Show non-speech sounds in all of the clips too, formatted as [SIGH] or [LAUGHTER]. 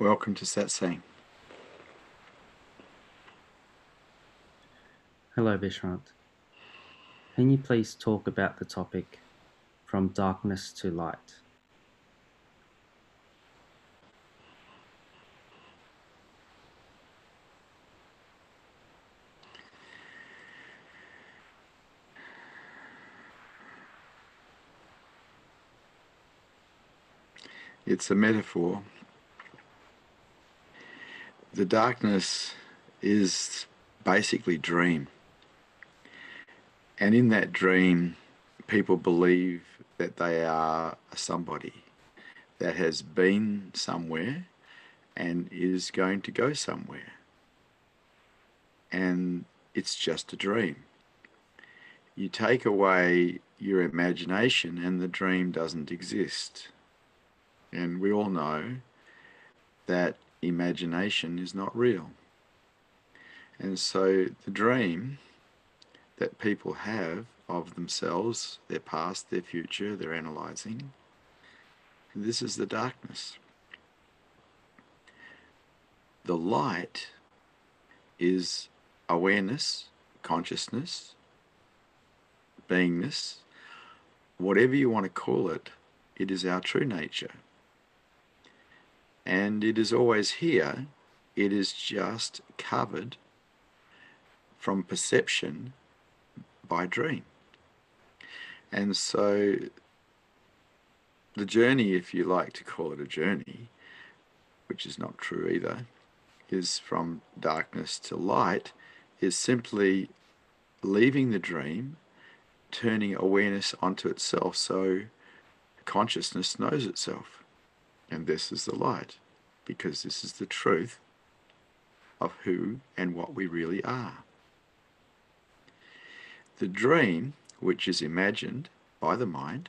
Welcome to Satsang. Hello, Vishrant. Can you please talk about the topic from darkness to light? It's a metaphor. The darkness is basically dream. And in that dream, people believe that they are somebody that has been somewhere and is going to go somewhere. And it's just a dream. You take away your imagination, and the dream doesn't exist. And we all know that imagination is not real. And so the dream that people have of themselves, their past, their future, they're analyzing, this is the darkness. The light is awareness, consciousness, beingness, whatever you want to call it, it is our true nature and it is always here. It is just covered from perception by dream. And so the journey, if you like to call it a journey, which is not true either, is from darkness to light, is simply leaving the dream, turning awareness onto itself so consciousness knows itself. And this is the light, because this is the truth of who and what we really are. The dream, which is imagined by the mind,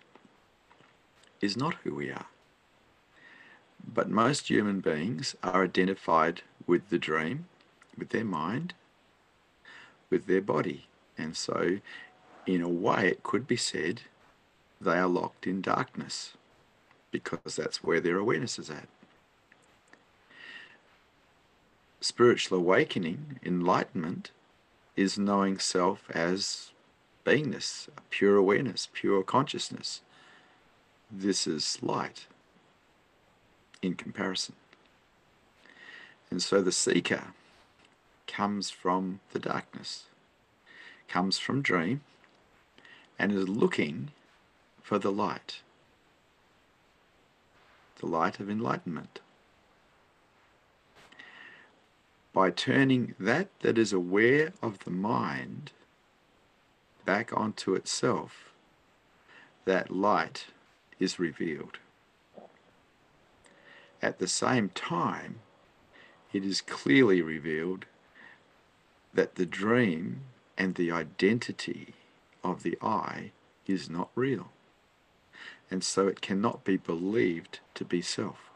is not who we are. But most human beings are identified with the dream, with their mind, with their body. And so, in a way, it could be said they are locked in darkness because that's where their awareness is at. Spiritual awakening, enlightenment, is knowing self as beingness, pure awareness, pure consciousness. This is light in comparison. And so the seeker comes from the darkness, comes from dream, and is looking for the light the light of enlightenment. By turning that that is aware of the mind back onto itself, that light is revealed. At the same time, it is clearly revealed that the dream and the identity of the I is not real and so it cannot be believed to be self.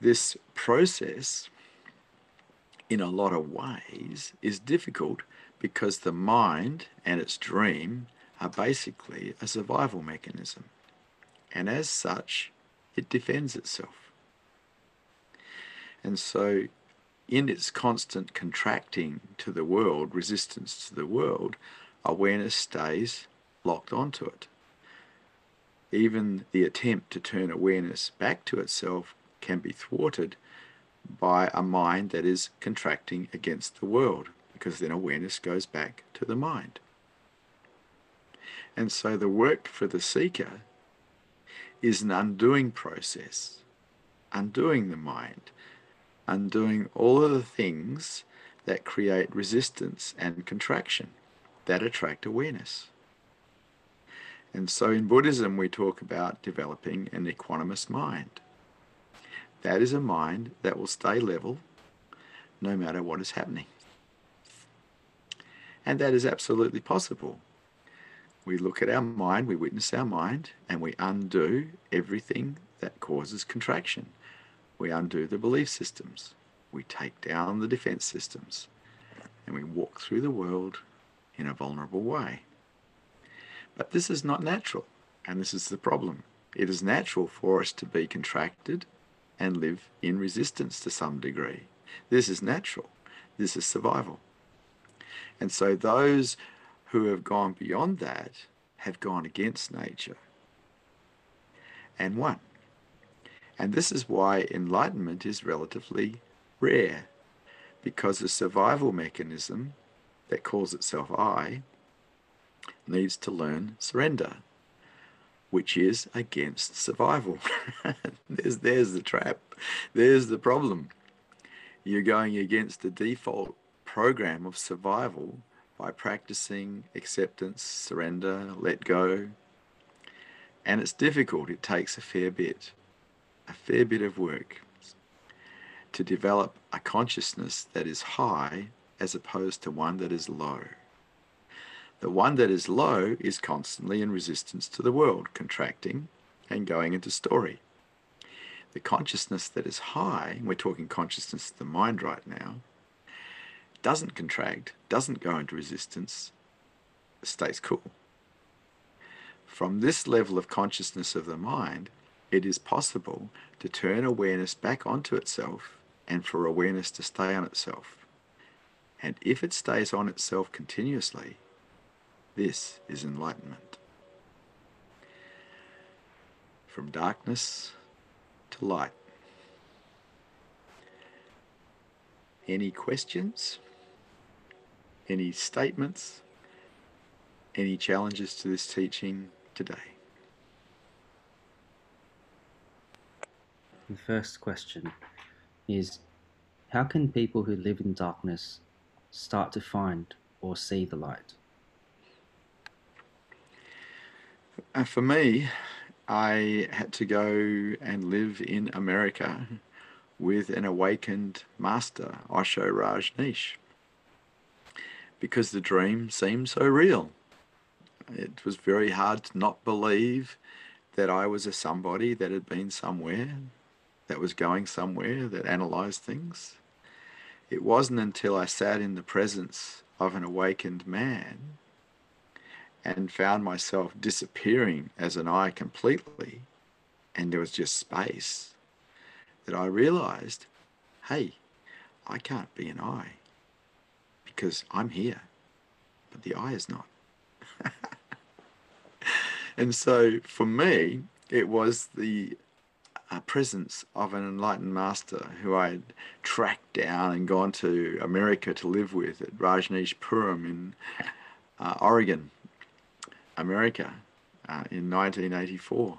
This process, in a lot of ways, is difficult because the mind and its dream are basically a survival mechanism, and as such, it defends itself. And so, in its constant contracting to the world, resistance to the world, awareness stays locked onto it. Even the attempt to turn awareness back to itself can be thwarted by a mind that is contracting against the world, because then awareness goes back to the mind. And so the work for the seeker is an undoing process, undoing the mind, undoing all of the things that create resistance and contraction that attract awareness. And so in Buddhism, we talk about developing an equanimous mind. That is a mind that will stay level no matter what is happening. And that is absolutely possible. We look at our mind, we witness our mind, and we undo everything that causes contraction. We undo the belief systems. We take down the defense systems. And we walk through the world in a vulnerable way. But this is not natural, and this is the problem. It is natural for us to be contracted and live in resistance to some degree. This is natural. This is survival. And so those who have gone beyond that have gone against nature and won. And this is why enlightenment is relatively rare, because the survival mechanism that calls itself I needs to learn surrender, which is against survival. [LAUGHS] there's, there's the trap. There's the problem. You're going against the default program of survival by practicing acceptance, surrender, let go. And it's difficult. It takes a fair bit, a fair bit of work to develop a consciousness that is high as opposed to one that is low. The one that is low is constantly in resistance to the world, contracting and going into story. The consciousness that is high, we're talking consciousness of the mind right now, doesn't contract, doesn't go into resistance, stays cool. From this level of consciousness of the mind, it is possible to turn awareness back onto itself and for awareness to stay on itself. And if it stays on itself continuously, this is enlightenment. From darkness to light. Any questions? Any statements? Any challenges to this teaching today? The first question is How can people who live in darkness start to find or see the light? Uh, for me, I had to go and live in America with an awakened master, Osho Rajneesh because the dream seemed so real. It was very hard to not believe that I was a somebody that had been somewhere, that was going somewhere, that analyzed things. It wasn't until I sat in the presence of an awakened man and found myself disappearing as an I completely, and there was just space, that I realized hey, I can't be an I because I'm here, but the I is not. [LAUGHS] and so for me, it was the uh, presence of an enlightened master who I had tracked down and gone to America to live with at Rajneeshpuram in uh, Oregon, America, uh, in 1984.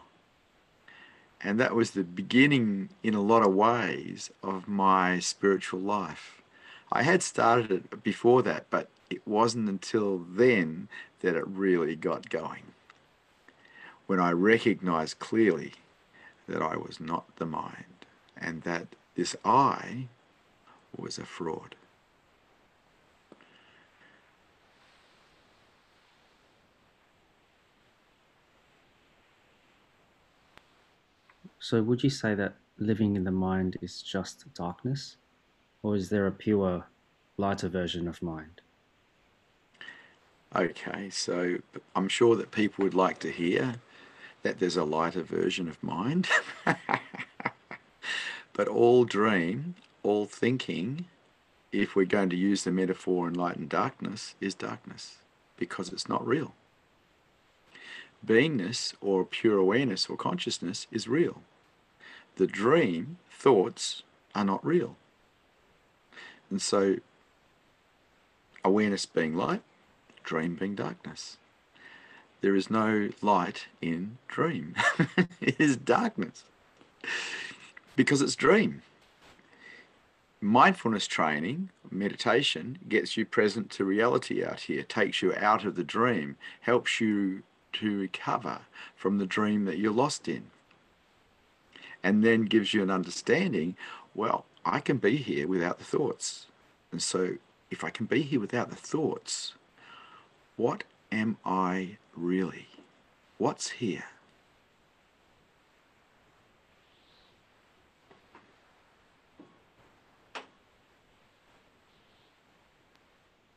And that was the beginning, in a lot of ways, of my spiritual life. I had started it before that, but it wasn't until then that it really got going. When I recognized clearly that I was not the mind and that this I was a fraud. So, would you say that living in the mind is just darkness? Or is there a pure, lighter version of mind? Okay, so I'm sure that people would like to hear that there's a lighter version of mind. [LAUGHS] but all dream, all thinking, if we're going to use the metaphor in light and darkness, is darkness because it's not real. Beingness or pure awareness or consciousness is real. The dream, thoughts, are not real. And so, awareness being light, dream being darkness. There is no light in dream, [LAUGHS] it is darkness because it's dream. Mindfulness training, meditation, gets you present to reality out here, takes you out of the dream, helps you to recover from the dream that you're lost in, and then gives you an understanding well, I can be here without the thoughts. And so, if I can be here without the thoughts, what am I really? What's here?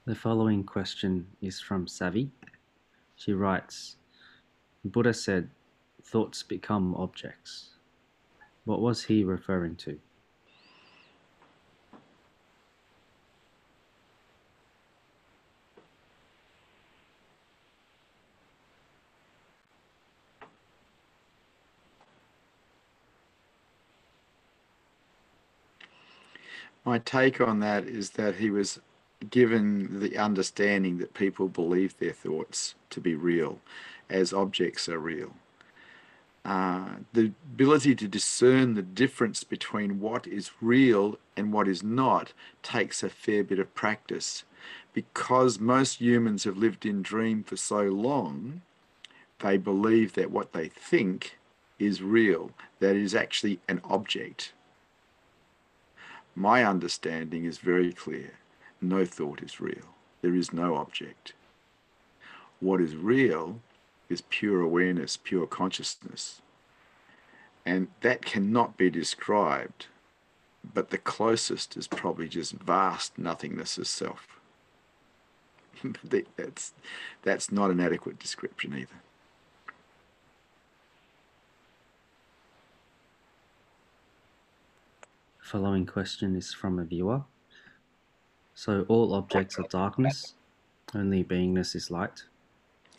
The following question is from Savi. She writes Buddha said, thoughts become objects. What was he referring to? My take on that is that he was given the understanding that people believe their thoughts to be real, as objects are real. Uh, the ability to discern the difference between what is real and what is not takes a fair bit of practice. Because most humans have lived in dream for so long, they believe that what they think is real, that is actually an object. My understanding is very clear. No thought is real. There is no object. What is real is pure awareness, pure consciousness. And that cannot be described, but the closest is probably just vast nothingness as self. [LAUGHS] that's, that's not an adequate description either. Following question is from a viewer. So all objects are darkness, only beingness is light.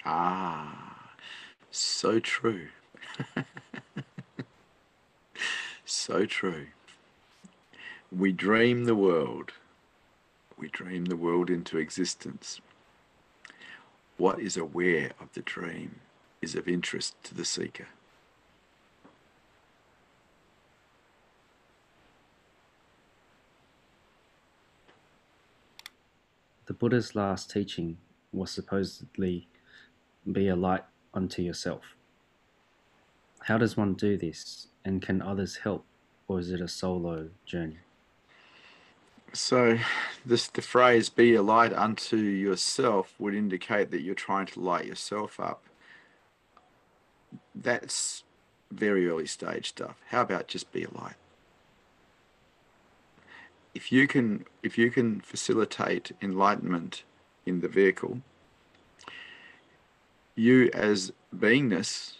Ah, so true. [LAUGHS] so true. We dream the world. We dream the world into existence. What is aware of the dream is of interest to the seeker. The Buddha's last teaching was supposedly be a light unto yourself. How does one do this, and can others help, or is it a solo journey? So, this the phrase "be a light unto yourself" would indicate that you're trying to light yourself up. That's very early stage stuff. How about just be a light? If you can if you can facilitate enlightenment in the vehicle, you as beingness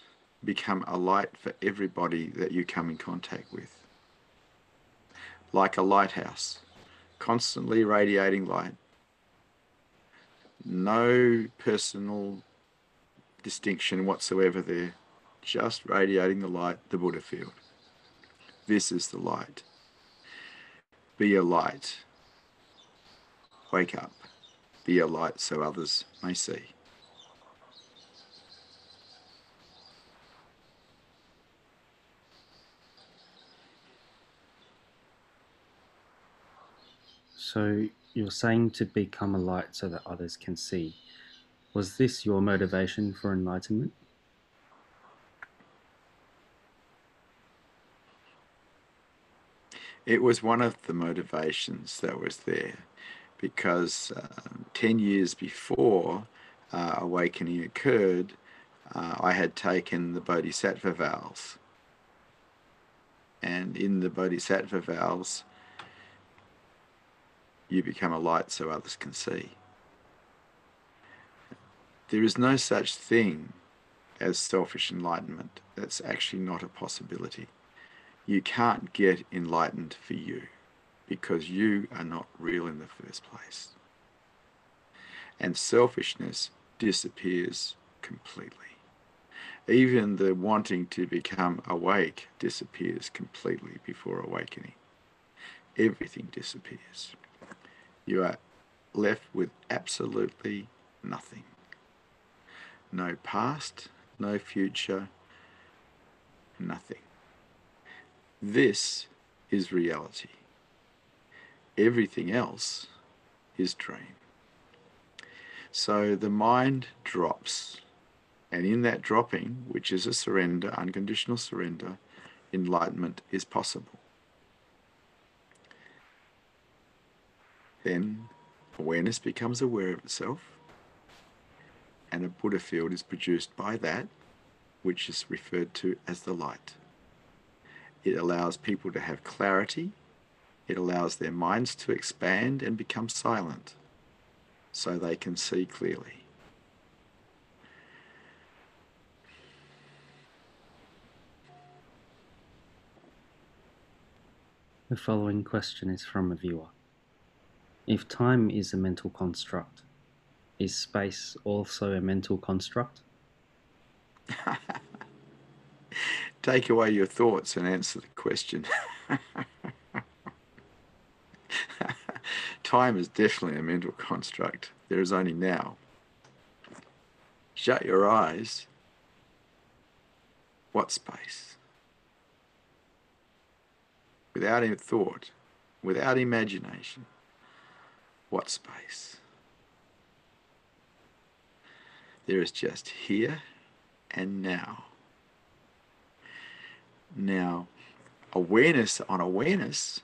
become a light for everybody that you come in contact with. Like a lighthouse, constantly radiating light. No personal distinction whatsoever there, just radiating the light, the Buddha field. This is the light. Be a light. Wake up. Be a light so others may see. So you're saying to become a light so that others can see. Was this your motivation for enlightenment? It was one of the motivations that was there because uh, 10 years before uh, awakening occurred, uh, I had taken the Bodhisattva vows. And in the Bodhisattva vows, you become a light so others can see. There is no such thing as selfish enlightenment. That's actually not a possibility you can't get enlightened for you because you are not real in the first place. And selfishness disappears completely. Even the wanting to become awake disappears completely before awakening. Everything disappears. You are left with absolutely nothing. No past, no future, nothing. This is reality. Everything else is dream. So the mind drops. And in that dropping, which is a surrender, unconditional surrender, enlightenment is possible. Then awareness becomes aware of itself, and a Buddha field is produced by that, which is referred to as the light. It allows people to have clarity. It allows their minds to expand and become silent so they can see clearly. The following question is from a viewer. If time is a mental construct, is space also a mental construct? [LAUGHS] [LAUGHS] Take away your thoughts and answer the question. [LAUGHS] time is definitely a mental construct. There is only now. Shut your eyes. What space? Without any thought, without imagination, what space? There is just here and now. Now, awareness on awareness,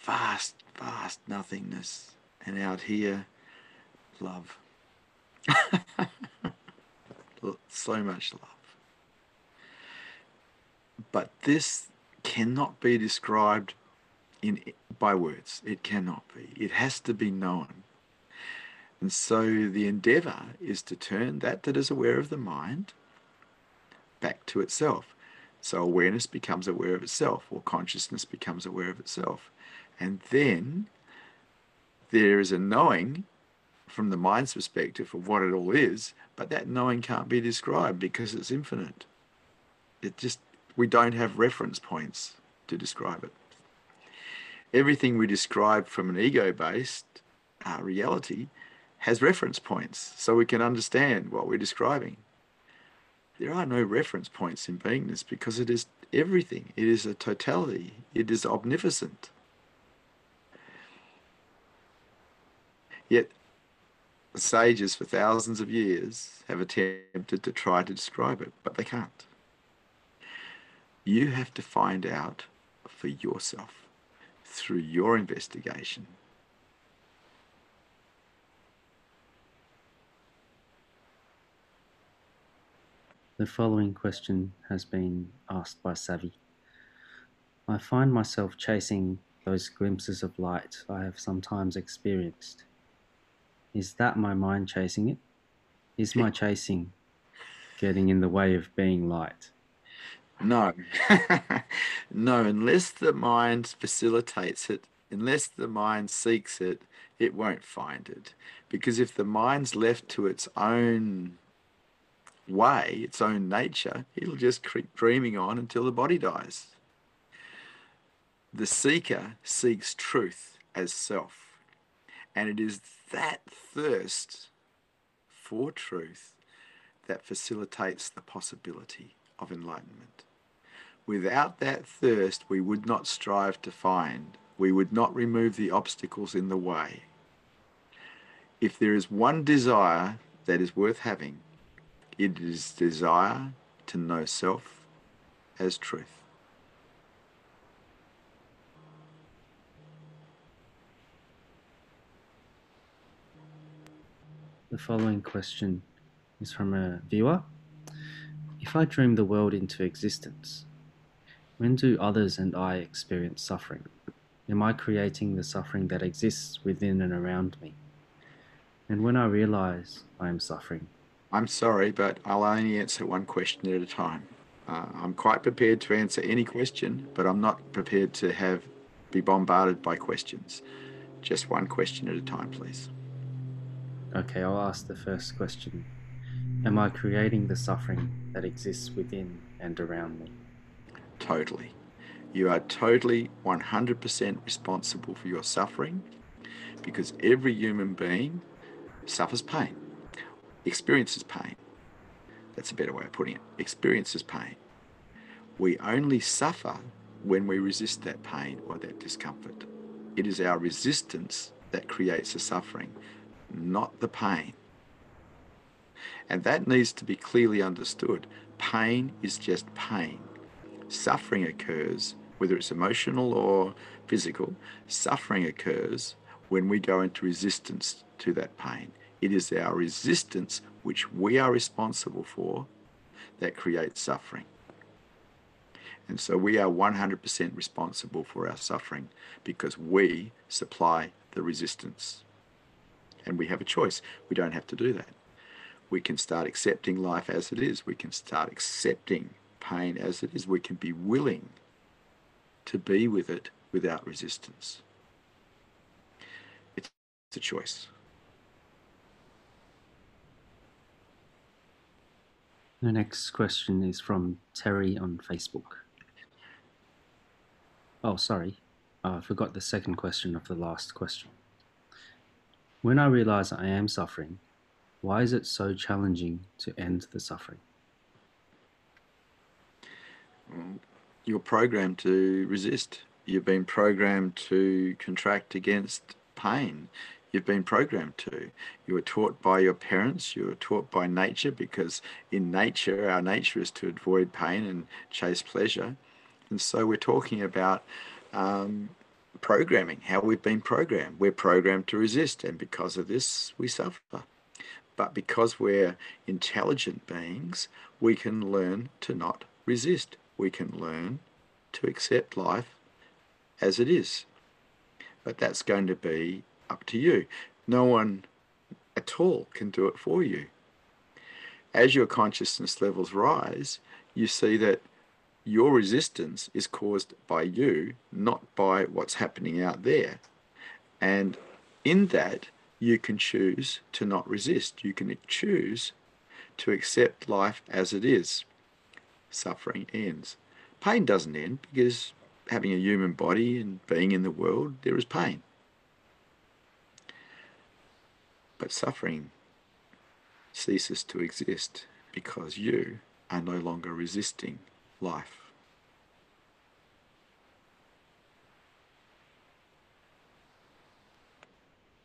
vast, vast nothingness. And out here, love. [LAUGHS] so much love. But this cannot be described in by words. It cannot be. It has to be known. And so the endeavor is to turn that that is aware of the mind back to itself. So awareness becomes aware of itself, or consciousness becomes aware of itself. And then there is a knowing from the mind's perspective of what it all is, but that knowing can't be described because it's infinite. It just, we don't have reference points to describe it. Everything we describe from an ego based uh, reality has reference points so we can understand what we're describing. There are no reference points in beingness because it is everything, it is a totality, it is omnificent. Yet sages for thousands of years have attempted to try to describe it, but they can't. You have to find out for yourself through your investigation. The following question has been asked by Savvy. I find myself chasing those glimpses of light I have sometimes experienced is that my mind chasing it? Is my [LAUGHS] chasing getting in the way of being light? No. [LAUGHS] no, unless the mind facilitates it, unless the mind seeks it, it won't find it. Because if the mind's left to its own way, its own nature, it'll just keep dreaming on until the body dies. The seeker seeks truth as self. And it is that thirst for truth that facilitates the possibility of enlightenment. Without that thirst, we would not strive to find, we would not remove the obstacles in the way. If there is one desire that is worth having, it is desire to know self as truth. The following question is from a viewer. If I dream the world into existence, when do others and I experience suffering? Am I creating the suffering that exists within and around me? And when I realize I am suffering, I'm sorry, but I'll only answer one question at a time. Uh, I'm quite prepared to answer any question, but I'm not prepared to have be bombarded by questions. Just one question at a time, please. Okay, I'll ask the first question. Am I creating the suffering that exists within and around me? Totally. You are totally 100% responsible for your suffering because every human being suffers pain, experiences pain. That's a better way of putting it. Experiences pain. We only suffer when we resist that pain or that discomfort. It is our resistance that creates the suffering not the pain. And that needs to be clearly understood. Pain is just pain. Suffering occurs, whether it's emotional or physical, suffering occurs when we go into resistance to that pain. It is our resistance, which we are responsible for, that creates suffering. And so we are 100% responsible for our suffering because we supply the resistance. And we have a choice. We don't have to do that. We can start accepting life as it is. We can start accepting pain as it is. We can be willing to be with it without resistance. It's a choice. The next question is from Terry on Facebook. Oh, sorry. I forgot the second question of the last question. When I realize I am suffering, why is it so challenging to end the suffering? You're programmed to resist. You've been programmed to contract against pain. You've been programmed to. You were taught by your parents, you were taught by nature, because in nature, our nature is to avoid pain and chase pleasure. And so we're talking about um, programming, how we've been programmed. We're programmed to resist, and because of this, we suffer. But because we're intelligent beings, we can learn to not resist. We can learn to accept life as it is. But that's going to be up to you. No one at all can do it for you. As your consciousness levels rise, you see that your resistance is caused by you, not by what's happening out there. And in that, you can choose to not resist. You can choose to accept life as it is. Suffering ends. Pain doesn't end because having a human body and being in the world, there is pain. But suffering ceases to exist because you are no longer resisting life.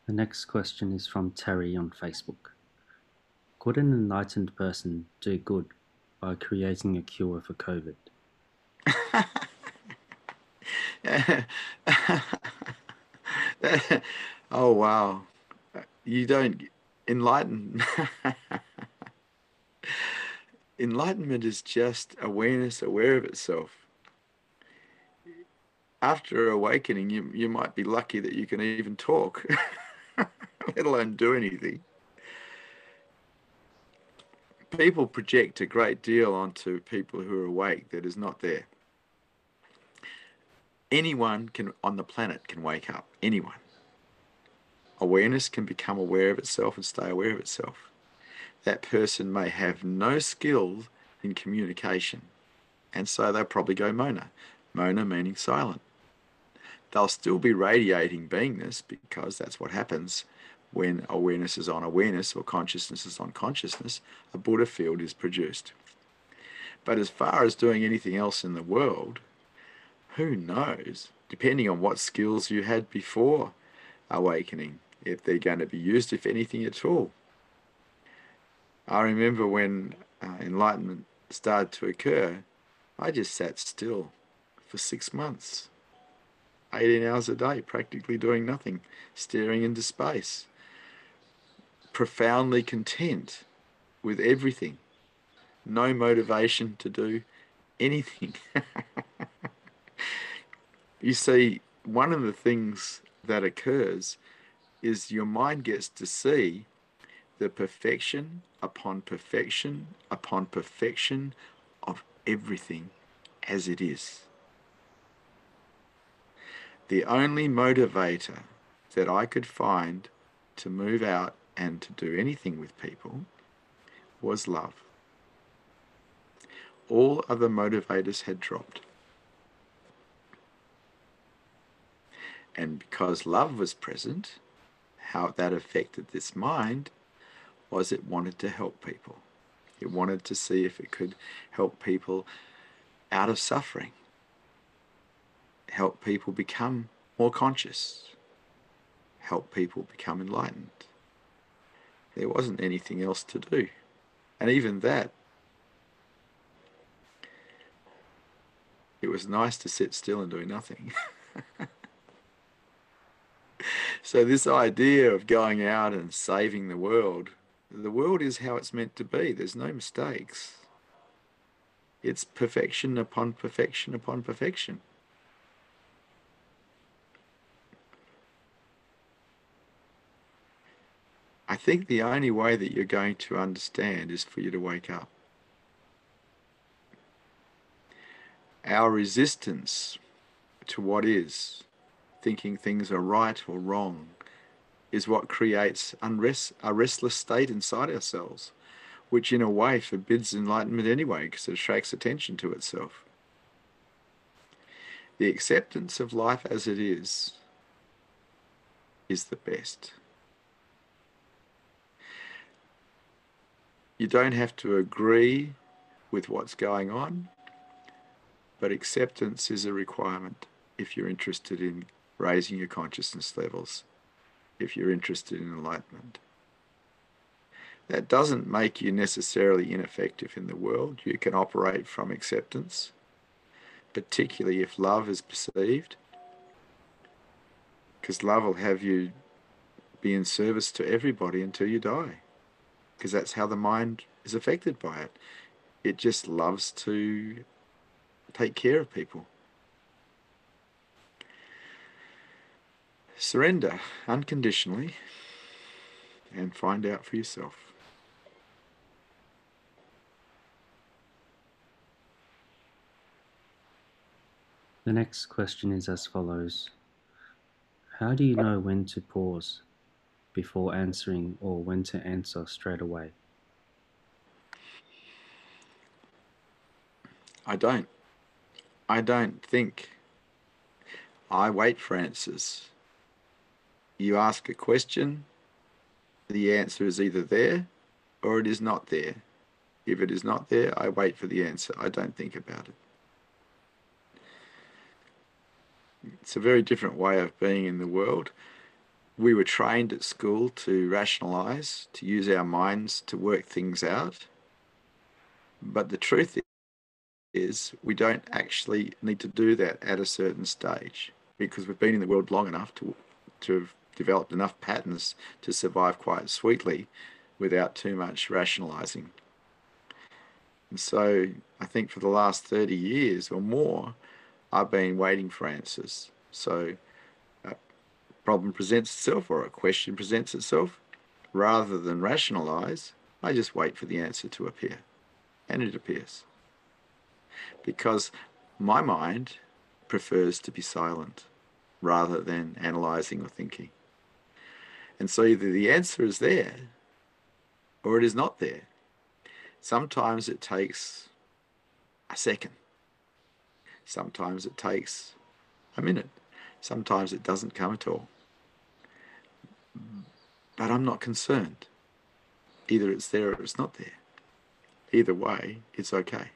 The next question is from Terry on Facebook. Could an enlightened person do good by creating a cure for COVID? [LAUGHS] oh, wow you don't enlighten. [LAUGHS] Enlightenment is just awareness, aware of itself. After awakening, you, you might be lucky that you can even talk, [LAUGHS] let alone do anything. People project a great deal onto people who are awake that is not there. Anyone can on the planet can wake up. Anyone awareness can become aware of itself and stay aware of itself. That person may have no skill in communication, and so they'll probably go mauna. Mauna meaning silent. They'll still be radiating beingness because that's what happens when awareness is on awareness or consciousness is on consciousness, a Buddha field is produced. But as far as doing anything else in the world, who knows? Depending on what skills you had before awakening if they're going to be used, if anything at all. I remember when uh, enlightenment started to occur, I just sat still for six months, 18 hours a day, practically doing nothing, staring into space, profoundly content with everything, no motivation to do anything. [LAUGHS] you see, one of the things that occurs is your mind gets to see the perfection upon perfection upon perfection of everything as it is. The only motivator that I could find to move out and to do anything with people was love. All other motivators had dropped. And because love was present, how that affected this mind was it wanted to help people. It wanted to see if it could help people out of suffering, help people become more conscious, help people become enlightened. There wasn't anything else to do. And even that, it was nice to sit still and do nothing. [LAUGHS] so this idea of going out and saving the world, the world is how it's meant to be. There's no mistakes. It's perfection upon perfection upon perfection. I think the only way that you're going to understand is for you to wake up. our resistance to what is, thinking things are right or wrong, is what creates unrest, a restless state inside ourselves, which in a way forbids enlightenment anyway because it attracts attention to itself. The acceptance of life as it is is the best. You don't have to agree with what's going on, but acceptance is a requirement if you're interested in raising your consciousness levels, if you're interested in enlightenment. That doesn't make you necessarily ineffective in the world. You can operate from acceptance, particularly if love is perceived, because love will have you be in service to everybody until you die, because that's how the mind is affected by it. It just loves to take care of people. Surrender unconditionally and find out for yourself. The next question is as follows How do you know when to pause before answering or when to answer straight away? I don't. I don't think. I wait for answers. You ask a question, the answer is either there or it is not there. If it is not there, I wait for the answer. I don't think about it. It's a very different way of being in the world. We were trained at school to rationalize, to use our minds to work things out. But the truth is we don't actually need to do that at a certain stage because we've been in the world long enough to, to have developed enough patterns to survive quite sweetly without too much rationalizing. And so I think for the last 30 years or more, I've been waiting for answers. So a problem presents itself or a question presents itself. Rather than rationalize, I just wait for the answer to appear. And it appears because my mind prefers to be silent rather than analyzing or thinking. And so either the answer is there or it is not there. Sometimes it takes a second. Sometimes it takes a minute. Sometimes it doesn't come at all. But I'm not concerned. Either it's there or it's not there. Either way, it's okay.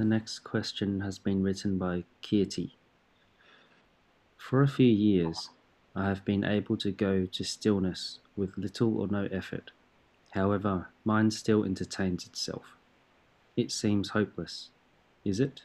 The next question has been written by Kirti. For a few years, I have been able to go to stillness with little or no effort. However, mind still entertains itself. It seems hopeless. Is it?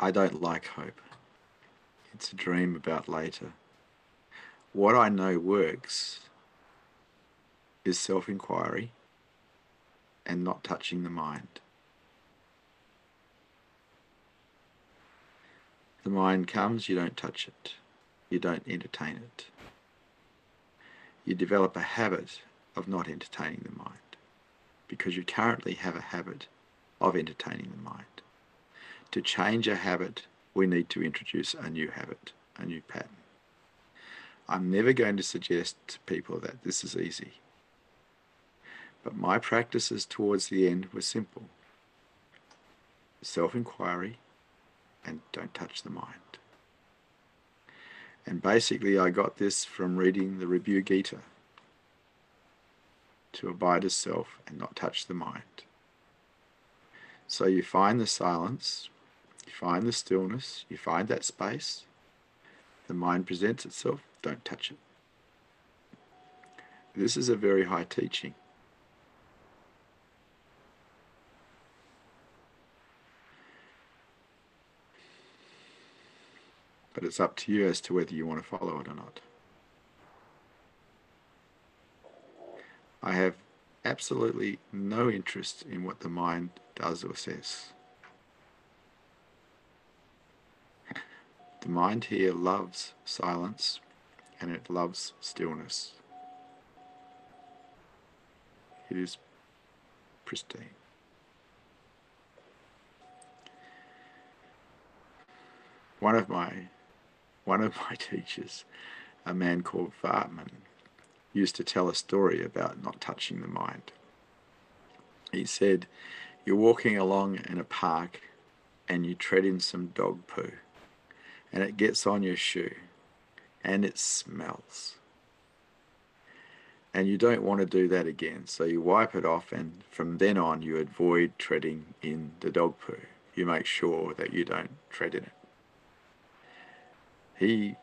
I don't like hope. It's a dream about later. What I know works is self inquiry and not touching the mind. The mind comes, you don't touch it, you don't entertain it. You develop a habit of not entertaining the mind because you currently have a habit of entertaining the mind. To change a habit, we need to introduce a new habit, a new pattern. I'm never going to suggest to people that this is easy. But my practices towards the end were simple self inquiry and don't touch the mind. And basically, I got this from reading the Ribhu Gita to abide as self and not touch the mind. So you find the silence find the stillness, you find that space, the mind presents itself, don't touch it. This is a very high teaching. But it's up to you as to whether you want to follow it or not. I have absolutely no interest in what the mind does or says. The mind here loves silence and it loves stillness. It is pristine. One of my one of my [LAUGHS] teachers, a man called Vartman, used to tell a story about not touching the mind. He said, You're walking along in a park and you tread in some dog poo and it gets on your shoe and it smells. And you don't want to do that again. So you wipe it off, and from then on, you avoid treading in the dog poo. You make sure that you don't tread in it. He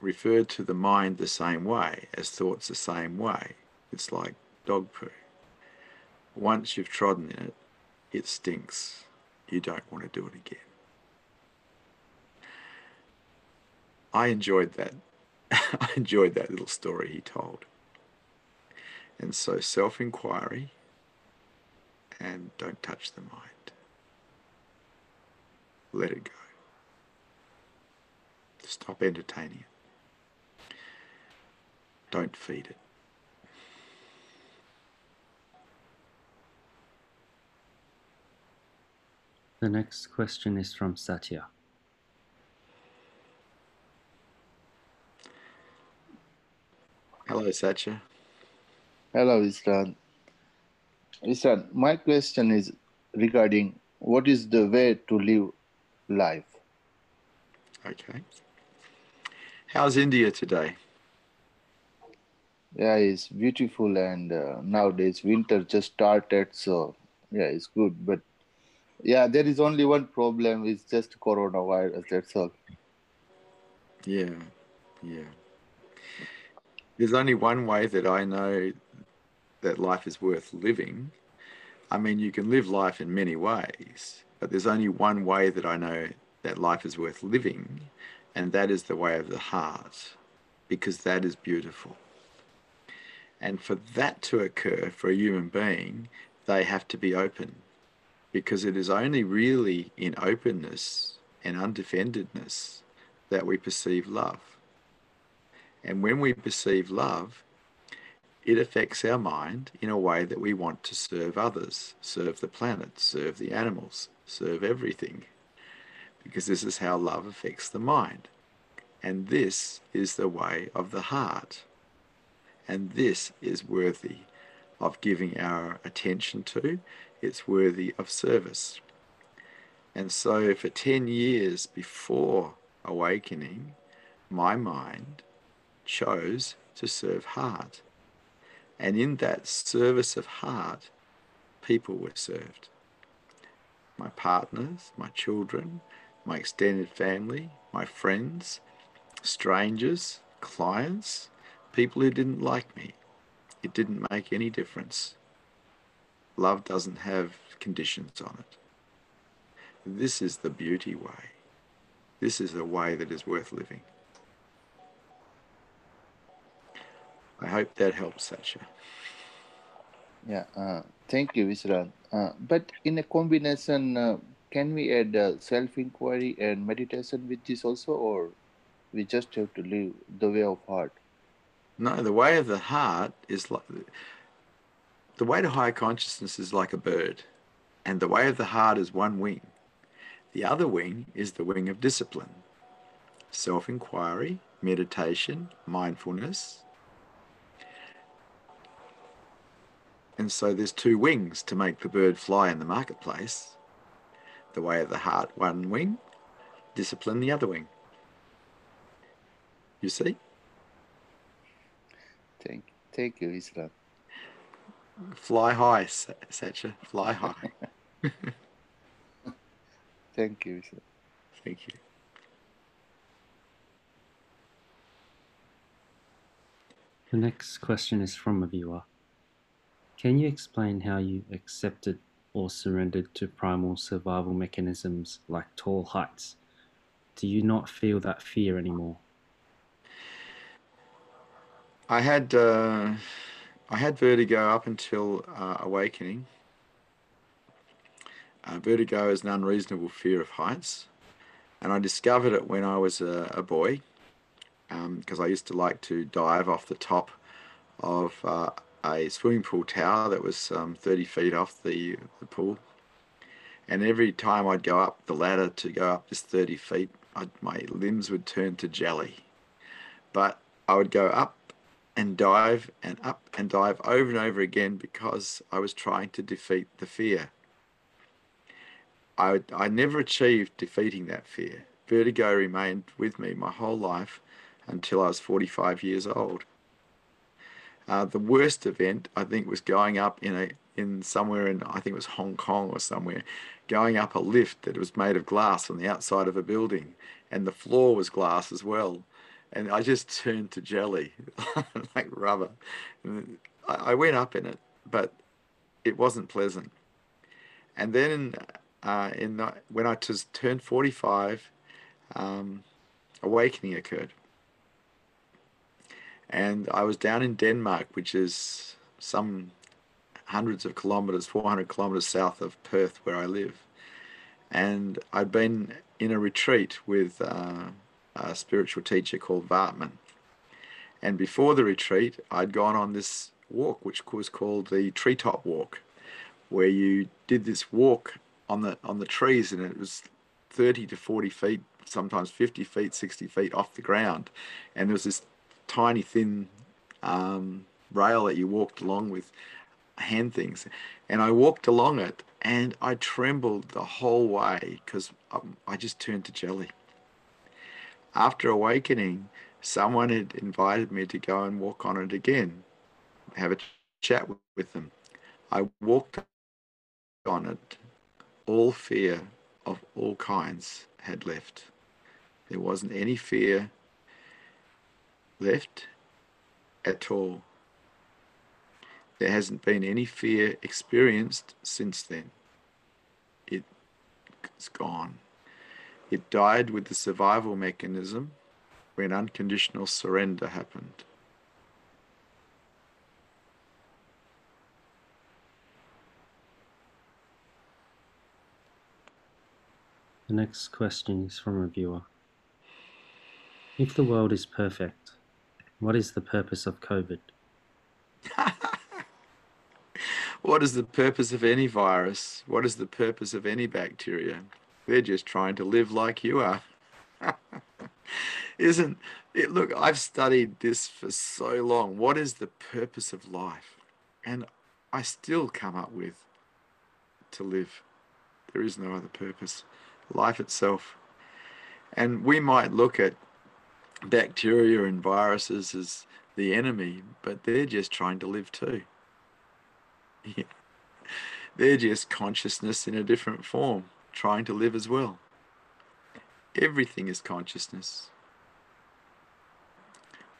referred to the mind the same way, as thoughts the same way. It's like dog poo. Once you've trodden in it, it stinks. You don't want to do it again. I enjoyed that. [LAUGHS] I enjoyed that little story he told. And so self inquiry and don't touch the mind. Let it go. Stop entertaining it. Don't feed it. The next question is from Satya. Hello, Satya. Hello, Isran. Isran, my question is regarding what is the way to live life? Okay. How's India today? Yeah, it's beautiful, and uh, nowadays winter just started, so yeah, it's good. But yeah, there is only one problem: it's just coronavirus. That's all. Yeah, yeah. There's only one way that I know that life is worth living. I mean, you can live life in many ways, but there's only one way that I know that life is worth living, and that is the way of the heart, because that is beautiful. And for that to occur for a human being, they have to be open, because it is only really in openness and undefendedness that we perceive love. And when we perceive love, it affects our mind in a way that we want to serve others, serve the planet, serve the animals, serve everything. Because this is how love affects the mind. And this is the way of the heart. And this is worthy of giving our attention to. It's worthy of service. And so, for 10 years before awakening, my mind chose to serve heart. And in that service of heart, people were served. My partners, my children, my extended family, my friends, strangers, clients, people who didn't like me. It didn't make any difference. Love doesn't have conditions on it. This is the beauty way. This is a way that is worth living. I hope that helps, Satya. Yeah, uh, thank you, Visran. Uh, but in a combination, uh, can we add uh, self-inquiry and meditation with this also, or we just have to live the way of heart? No, the way of the heart is like the way to higher consciousness is like a bird, and the way of the heart is one wing. The other wing is the wing of discipline, self-inquiry, meditation, mindfulness, And so there's two wings to make the bird fly in the marketplace. The way of the heart, one wing, discipline, the other wing. You see? Thank, thank you, Isira. Fly high, Satya. Fly high. [LAUGHS] thank you, Isira. Thank you. The next question is from a viewer. Can you explain how you accepted or surrendered to primal survival mechanisms like tall heights? Do you not feel that fear anymore? I had uh, I had vertigo up until uh, awakening. Uh, vertigo is an unreasonable fear of heights, and I discovered it when I was a, a boy because um, I used to like to dive off the top of uh, a swimming pool tower that was um, 30 feet off the, the pool. And every time I'd go up the ladder to go up this 30 feet, I'd, my limbs would turn to jelly. But I would go up and dive and up and dive over and over again because I was trying to defeat the fear. I, I never achieved defeating that fear. Vertigo remained with me my whole life until I was 45 years old. Uh, the worst event, I think, was going up in a in somewhere in I think it was Hong Kong or somewhere, going up a lift that was made of glass on the outside of a building, and the floor was glass as well, and I just turned to jelly, [LAUGHS] like rubber. And I, I went up in it, but it wasn't pleasant. And then uh, in the, when I just turned 45, um, awakening occurred and I was down in Denmark, which is some hundreds of kilometers, 400 kilometers south of Perth, where I live. And I'd been in a retreat with uh, a spiritual teacher called Vartman. And before the retreat, I'd gone on this walk, which was called the Treetop Walk, where you did this walk on the on the trees, and it was 30 to 40 feet, sometimes 50 feet, 60 feet off the ground, and there was this tiny thin um, rail that you walked along with hand things. And I walked along it and I trembled the whole way because I just turned to jelly. After awakening, someone had invited me to go and walk on it again, have a chat with them. I walked on it. All fear of all kinds had left. There wasn't any fear left at all. There hasn't been any fear experienced since then. It's gone. It died with the survival mechanism when unconditional surrender happened. The next question is from a viewer. If the world is perfect, what is the purpose of COVID? [LAUGHS] what is the purpose of any virus? What is the purpose of any bacteria? They're just trying to live like you are. [LAUGHS] Isn't it? Look, I've studied this for so long. What is the purpose of life? And I still come up with to live. There is no other purpose. Life itself. And we might look at bacteria and viruses as the enemy, but they're just trying to live too. [LAUGHS] Yeah. They're just consciousness in a different form, trying to live as well. Everything is consciousness.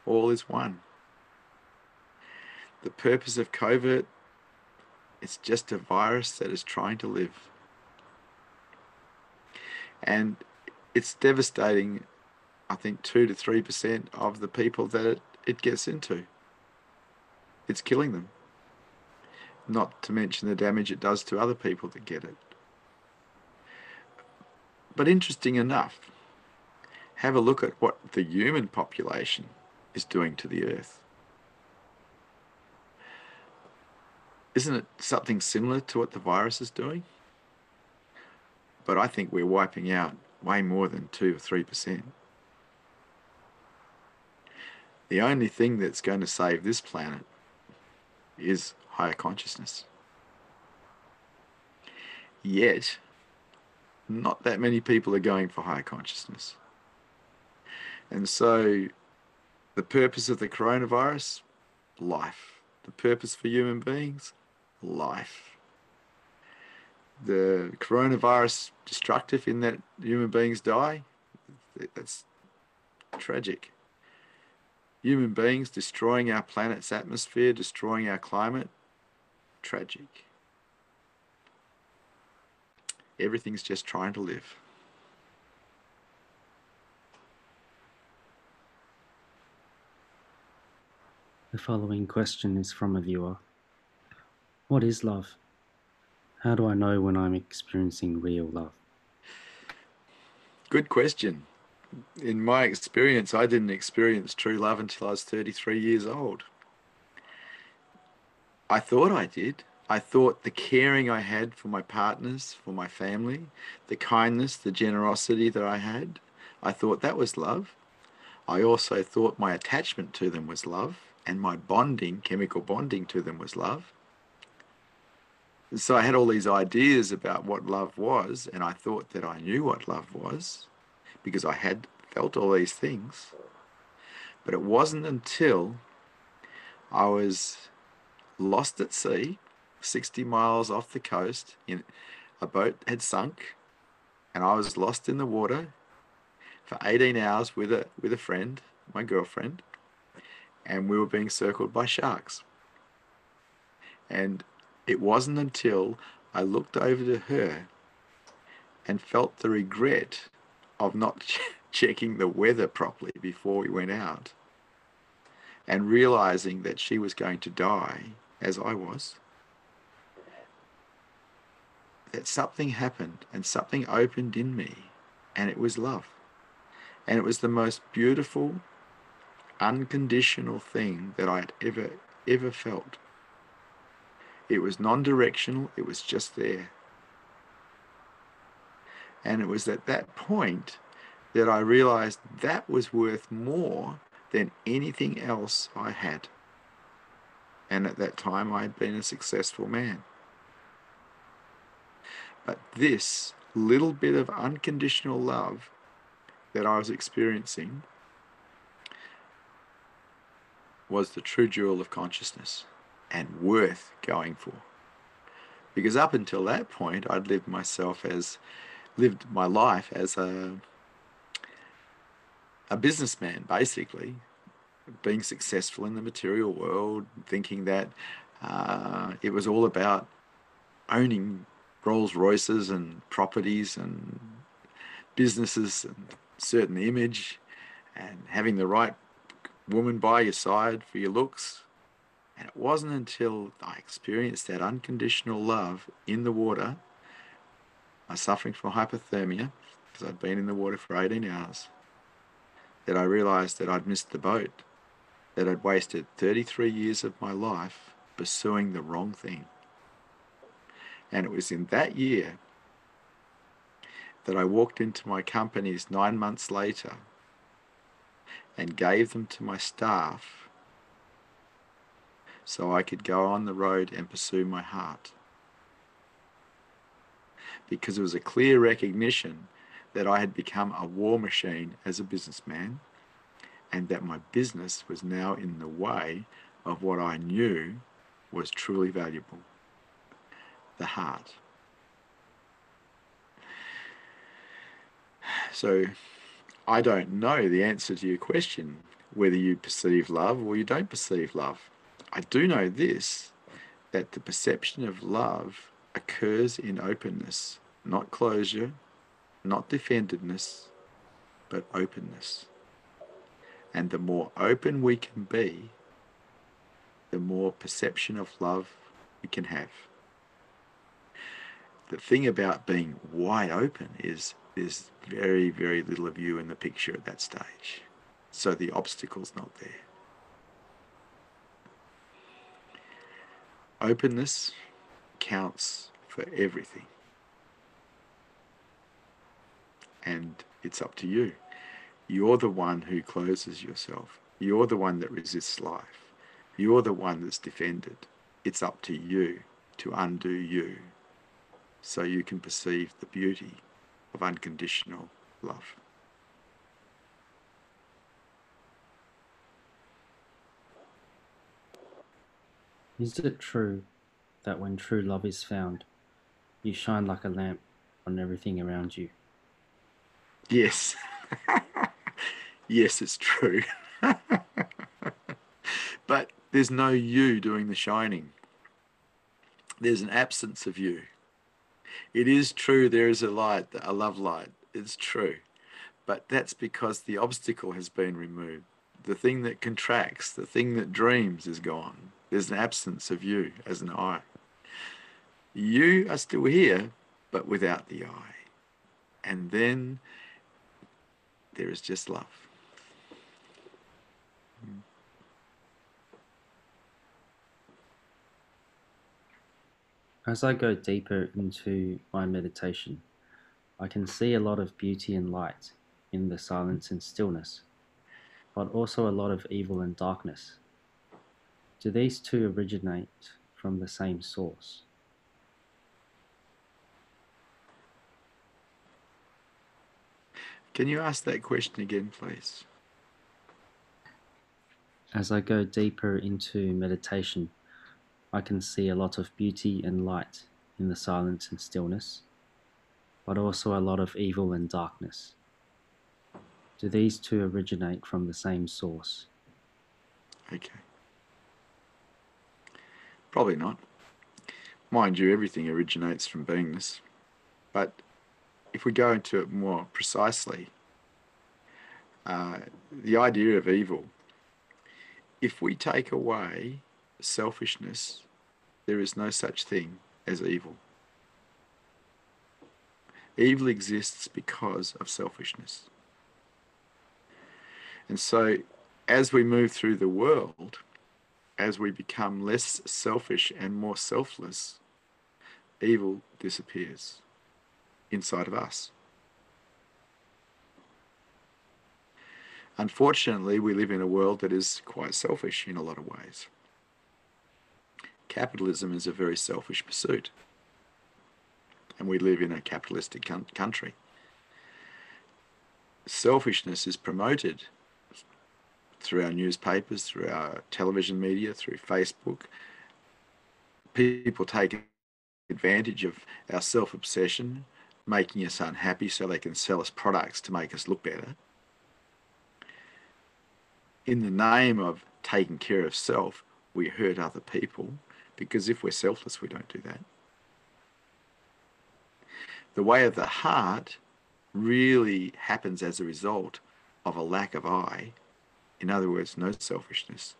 All is one. The purpose of COVID, it's just a virus that is trying to live. And it's devastating I think two to three percent of the people that it, it gets into. It's killing them. Not to mention the damage it does to other people that get it. But interesting enough, have a look at what the human population is doing to the earth. Isn't it something similar to what the virus is doing? But I think we're wiping out way more than 2 or 3%. The only thing that's going to save this planet is higher consciousness. Yet, not that many people are going for higher consciousness. And so, the purpose of the coronavirus, life. The purpose for human beings, life. The coronavirus destructive in that human beings die, that's tragic human beings destroying our planet's atmosphere, destroying our climate, tragic. Everything's just trying to live. The following question is from a viewer What is love? How do I know when I'm experiencing real love? Good question. In my experience, I didn't experience true love until I was 33 years old. I thought I did. I thought the caring I had for my partners, for my family, the kindness, the generosity that I had, I thought that was love. I also thought my attachment to them was love and my bonding, chemical bonding to them was love. So I had all these ideas about what love was, and I thought that I knew what love was because I had felt all these things. But it wasn't until I was lost at sea, 60 miles off the coast, in a boat had sunk, and I was lost in the water for 18 hours with a with a friend, my girlfriend, and we were being circled by sharks. And it wasn't until I looked over to her and felt the regret of not [LAUGHS] ch- checking the weather properly before we went out and realizing that she was going to die as I was that something happened and something opened in me and it was love and it was the most beautiful unconditional thing that I had ever, ever felt. It was non directional, it was just there. And it was at that point that I realized that was worth more than anything else I had. And at that time, I had been a successful man. But this little bit of unconditional love that I was experiencing was the true jewel of consciousness and worth going for. Because up until that point, I'd lived myself as, lived my life as a, a businessman, basically, being successful in the material world, thinking that uh, it was all about owning Rolls Royces and properties and businesses and certain image and having the right woman by your side for your looks. And it wasn't until I experienced that unconditional love in the water, I was suffering from hypothermia because I'd been in the water for 18 hours, that I realized that I'd missed the boat, that I'd wasted 33 years of my life pursuing the wrong thing. And it was in that year that I walked into my companies nine months later and gave them to my staff so I could go on the road and pursue my heart. Because it was a clear recognition that I had become a war machine as a businessman and that my business was now in the way of what I knew was truly valuable the heart. So I don't know the answer to your question, whether you perceive love or you don't perceive love. I do know this that the perception of love occurs in openness, not closure, not defendedness, but openness. And the more open we can be, the more perception of love we can have. The thing about being wide open is there's very, very little of you in the picture at that stage. So the obstacle's not there. Openness counts for everything. And it's up to you. You're the one who closes yourself. You're the one that resists life. You're the one that's defended. It's up to you to undo you so you can perceive the beauty of unconditional love. Is it true that when true love is found, you shine like a lamp on everything around you? Yes. [LAUGHS] yes, it's true. [LAUGHS] but there's no you doing the shining. There's an absence of you. It is true there is a light, a love light. It's true. But that's because the obstacle has been removed. the thing that contracts, the thing that dreams is gone. There's an absence of you as an I. You are still here, but without the I. And then there is just love. Hmm. As I go deeper into my meditation, I can see a lot of beauty and light in the silence and stillness, but also a lot of evil and darkness. Do these two originate from the same source? Can you ask that question again, please? As I go deeper into meditation, I can see a lot of beauty and light in the silence and stillness, but also a lot of evil and darkness. Do these two originate from the same source? Okay. Probably not. Mind you, everything originates from beingness. But if we go into it more precisely, uh, the idea of evil, if we take away selfishness, there is no such thing as evil. Evil exists because of selfishness. And so, as we move through the world, as we become less selfish and more selfless, evil disappears inside of us. Unfortunately, we live in a world that is quite selfish in a lot of ways. Capitalism is a very selfish pursuit, and we live in a capitalistic country. Selfishness is promoted through our newspapers, through our television media, through Facebook. People take advantage of our self obsession, making us unhappy so they can sell us products to make us look better. In the name of taking care of self, we hurt other people because if we're selfless, we don't do that. The way of the heart really happens as a result of a lack of I. In other words, no selfishness.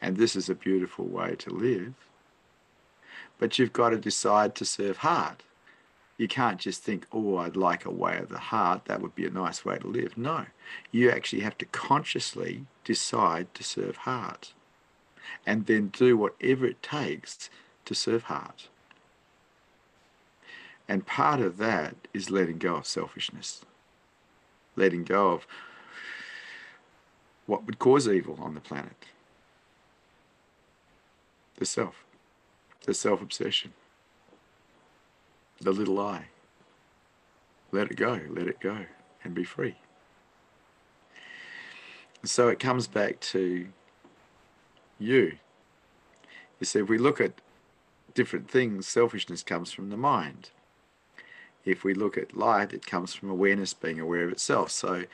And this is a beautiful way to live. But you've got to decide to serve heart. You can't just think, oh, I'd like a way of the heart. That would be a nice way to live. No, you actually have to consciously decide to serve heart and then do whatever it takes to serve heart. And part of that is letting go of selfishness, letting go of what would cause evil on the planet the self, the self obsession, the little I. Let it go, let it go, and be free. So it comes back to you. You see, if we look at different things, selfishness comes from the mind. If we look at light, it comes from awareness being aware of itself. So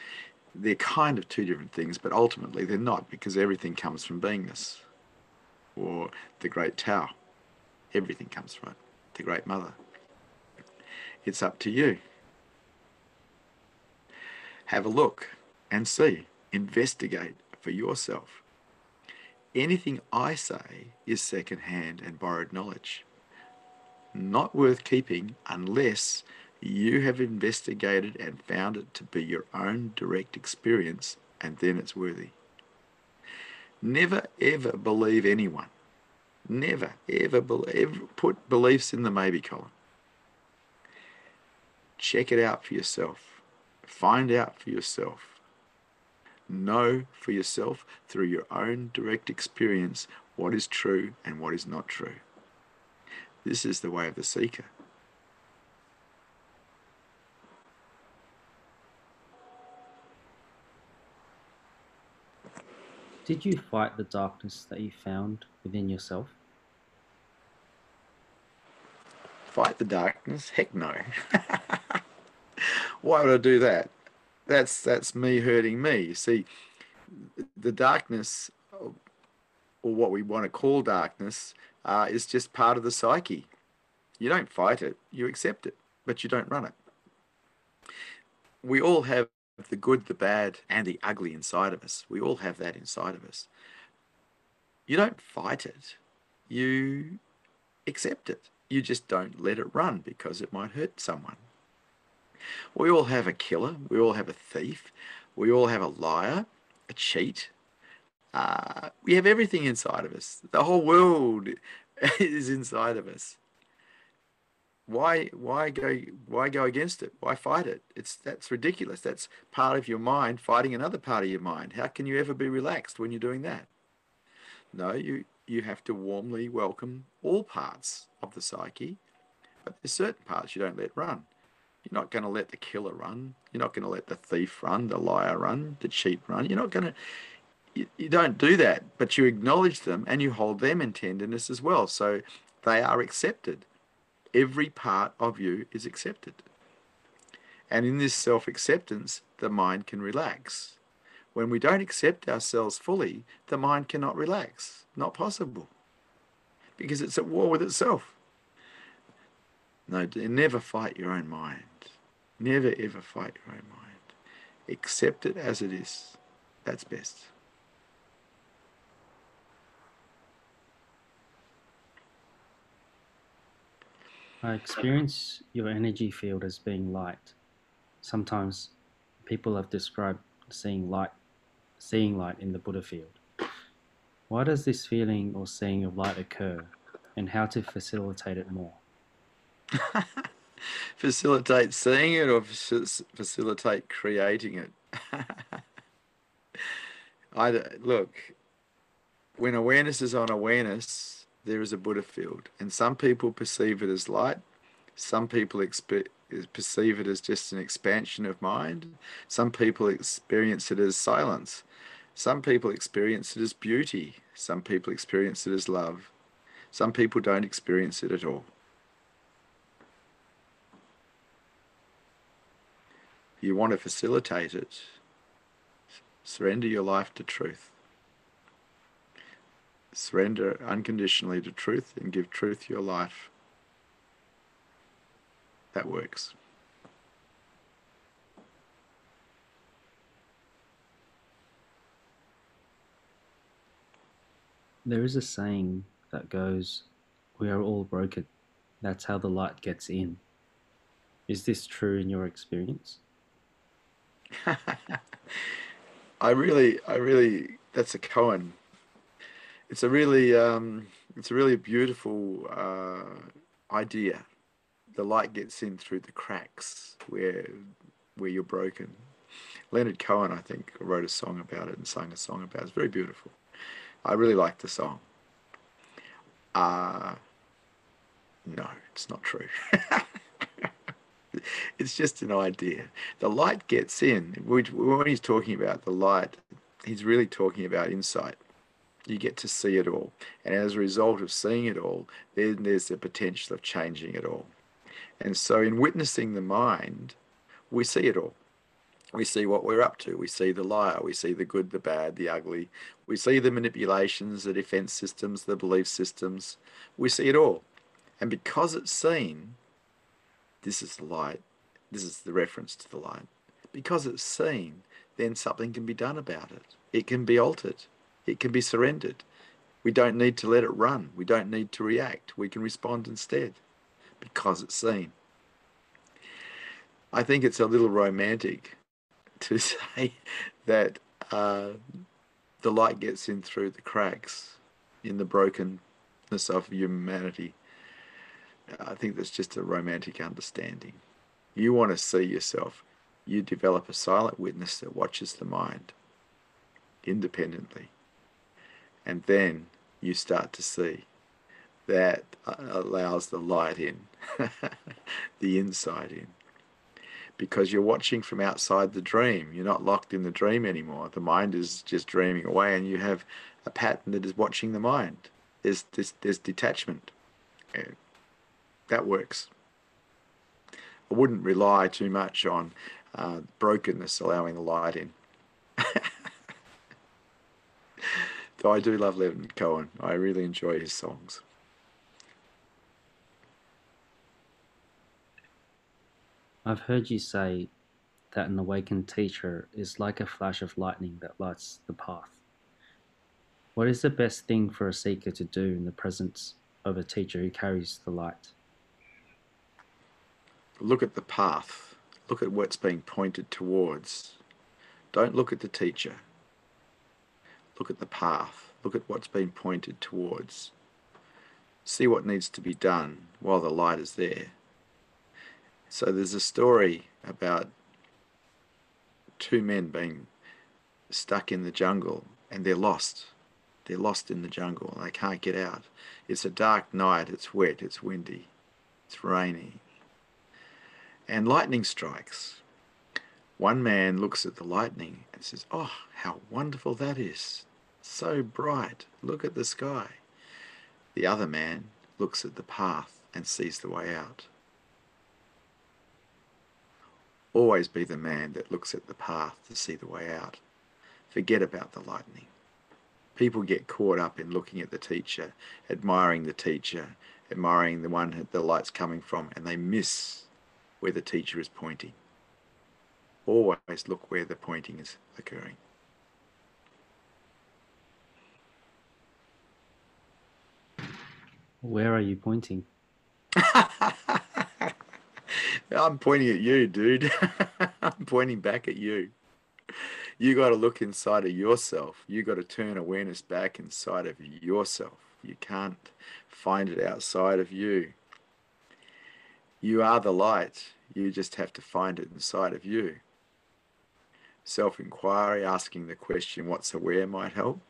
they're kind of two different things, but ultimately they're not because everything comes from beingness or the great Tao. Everything comes from it, the great mother. It's up to you. Have a look and see, investigate for yourself anything I say is second-hand and borrowed knowledge, not worth keeping unless you have investigated and found it to be your own direct experience, and then it's worthy. Never ever believe anyone. Never ever, put beliefs in the maybe column. Check it out for yourself. Find out for yourself Know for yourself through your own direct experience what is true and what is not true. This is the way of the seeker. Did you fight the darkness that you found within yourself? Fight the darkness? Heck no. [LAUGHS] Why would I do that? that's that's me hurting me. You see, the darkness, or what we want to call darkness, uh, is just part of the psyche. You don't fight it, you accept it, but you don't run it. We all have the good, the bad, and the ugly inside of us. We all have that inside of us. You don't fight it, you accept it. You just don't let it run because it might hurt someone. We all have a killer, we all have a thief, we all have a liar, a cheat. Uh, we have everything inside of us. The whole world [LAUGHS] is inside of us. Why why go why go against it? Why fight it? It's that's ridiculous. That's part of your mind fighting another part of your mind. How can you ever be relaxed when you're doing that? No you you have to warmly welcome all parts of the psyche but there's certain parts you don't let run you're not going to let the killer run you're not going to let the thief run the liar run the cheat run you're not going to you, you don't do that but you acknowledge them and you hold them in tenderness as well so they are accepted every part of you is accepted. And in this self acceptance, the mind can relax. When we don't accept ourselves fully, the mind cannot relax. Not possible. Because it's at war with itself. No, never fight your own mind. Never ever fight your own mind. Accept it as it is. That's best. I experience your energy field as being light. Sometimes people have described seeing light, seeing light in the Buddha field. Why does this feeling or seeing of light occur, and how to facilitate it more? [LAUGHS] [LAUGHS] facilitate seeing it or facilitate creating it? [LAUGHS] I look when awareness is on awareness there is a Buddha field. And some people perceive it as light, some people expe- perceive it as just an expansion of mind, some people experience it as silence, some people experience it as beauty, some people experience it as love, some people don't experience it at all. You want to facilitate it, surrender your life to truth surrender unconditionally to truth and give truth your life. That works. There is a saying that goes, We are all broken. That's how the light gets in. Is this true in your experience? [LAUGHS] I really, I really, that's a Cohen. it's a really um, it's a really beautiful uh, idea. The light gets in through the cracks where where you're broken. Leonard Cohen, I think, wrote a song about it and sang a song about it. It's very beautiful. I really like the song. Uh, no, it's not true. [LAUGHS] [LAUGHS] it's just an idea. The light gets in. When he's talking about the light, he's really talking about insight you get to see it all. And as a result of seeing it all, then there's the potential of changing it all. And so, in witnessing the mind, we see it all. We see what we're up to. We see the liar. We see the good, the bad, the ugly. We see the manipulations, the defense systems, the belief systems. We see it all. And because it's seen, this is the light. This is the reference to the light. Because it's seen, then something can be done about it. It can be altered. It can be surrendered. We don't need to let it run. We don't need to react. We can respond instead because it's seen. I think it's a little romantic [LAUGHS] to say that uh, the light gets in through the cracks in the brokenness of humanity. I think that's just a romantic understanding. You want to see yourself. You develop a silent witness that watches the mind independently. And then you start to see that uh, allows the light in, [LAUGHS] the inside in. Because you're watching from outside the dream. You're not locked in the dream anymore. The mind is just dreaming away, and you have a pattern that is watching the mind. There's, there's, there's detachment. That works. I wouldn't rely too much on uh, brokenness allowing the light in. [LAUGHS] Though I do love Leonard Cohen. I really enjoy his songs. I've heard you say that an awakened teacher is like a flash of lightning that lights the path. What is the best thing for a seeker to do in the presence of a teacher who carries the light? Look at the path. Look at what's being pointed towards. Don't look at the teacher. Look at the path. Look at what's being pointed towards. See what needs to be done while the light is there. So there's a story about two men being stuck in the jungle and they're lost. They're lost in the jungle and they can't get out. It's a dark night, it's wet, it's windy, it's rainy. And lightning strikes. One man looks at the lightning and says, Oh, how wonderful that is! So bright. Look at the sky. The other man looks at the path and sees the way out. Always be the man that looks at the path to see the way out. Forget about the lightning. People get caught up in looking at the teacher, admiring the teacher, admiring the one the light's coming from, and they miss where the teacher is pointing. Always look where the pointing is occurring. Where are you pointing? [LAUGHS] I'm pointing at you, dude. [LAUGHS] I'm pointing back at you. You got to look inside of yourself. You got to turn awareness back inside of yourself. You can't find it outside of you. You are the light. You just have to find it inside of you. Self inquiry, asking the question, what's aware, might help.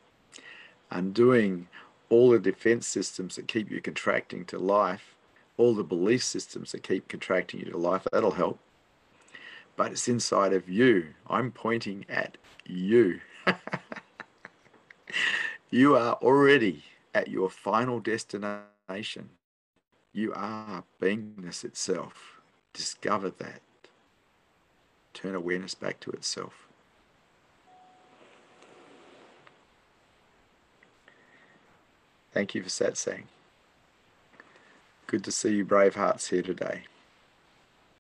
Undoing all the defense systems that keep you contracting to life all the belief systems that keep contracting you to life. That'll help. But it's inside of you. I'm pointing at you. [LAUGHS] you are already at your final destination. You are beingness itself. Discover that. Turn awareness back to itself. Thank you for satsang. Good to see you brave hearts here today.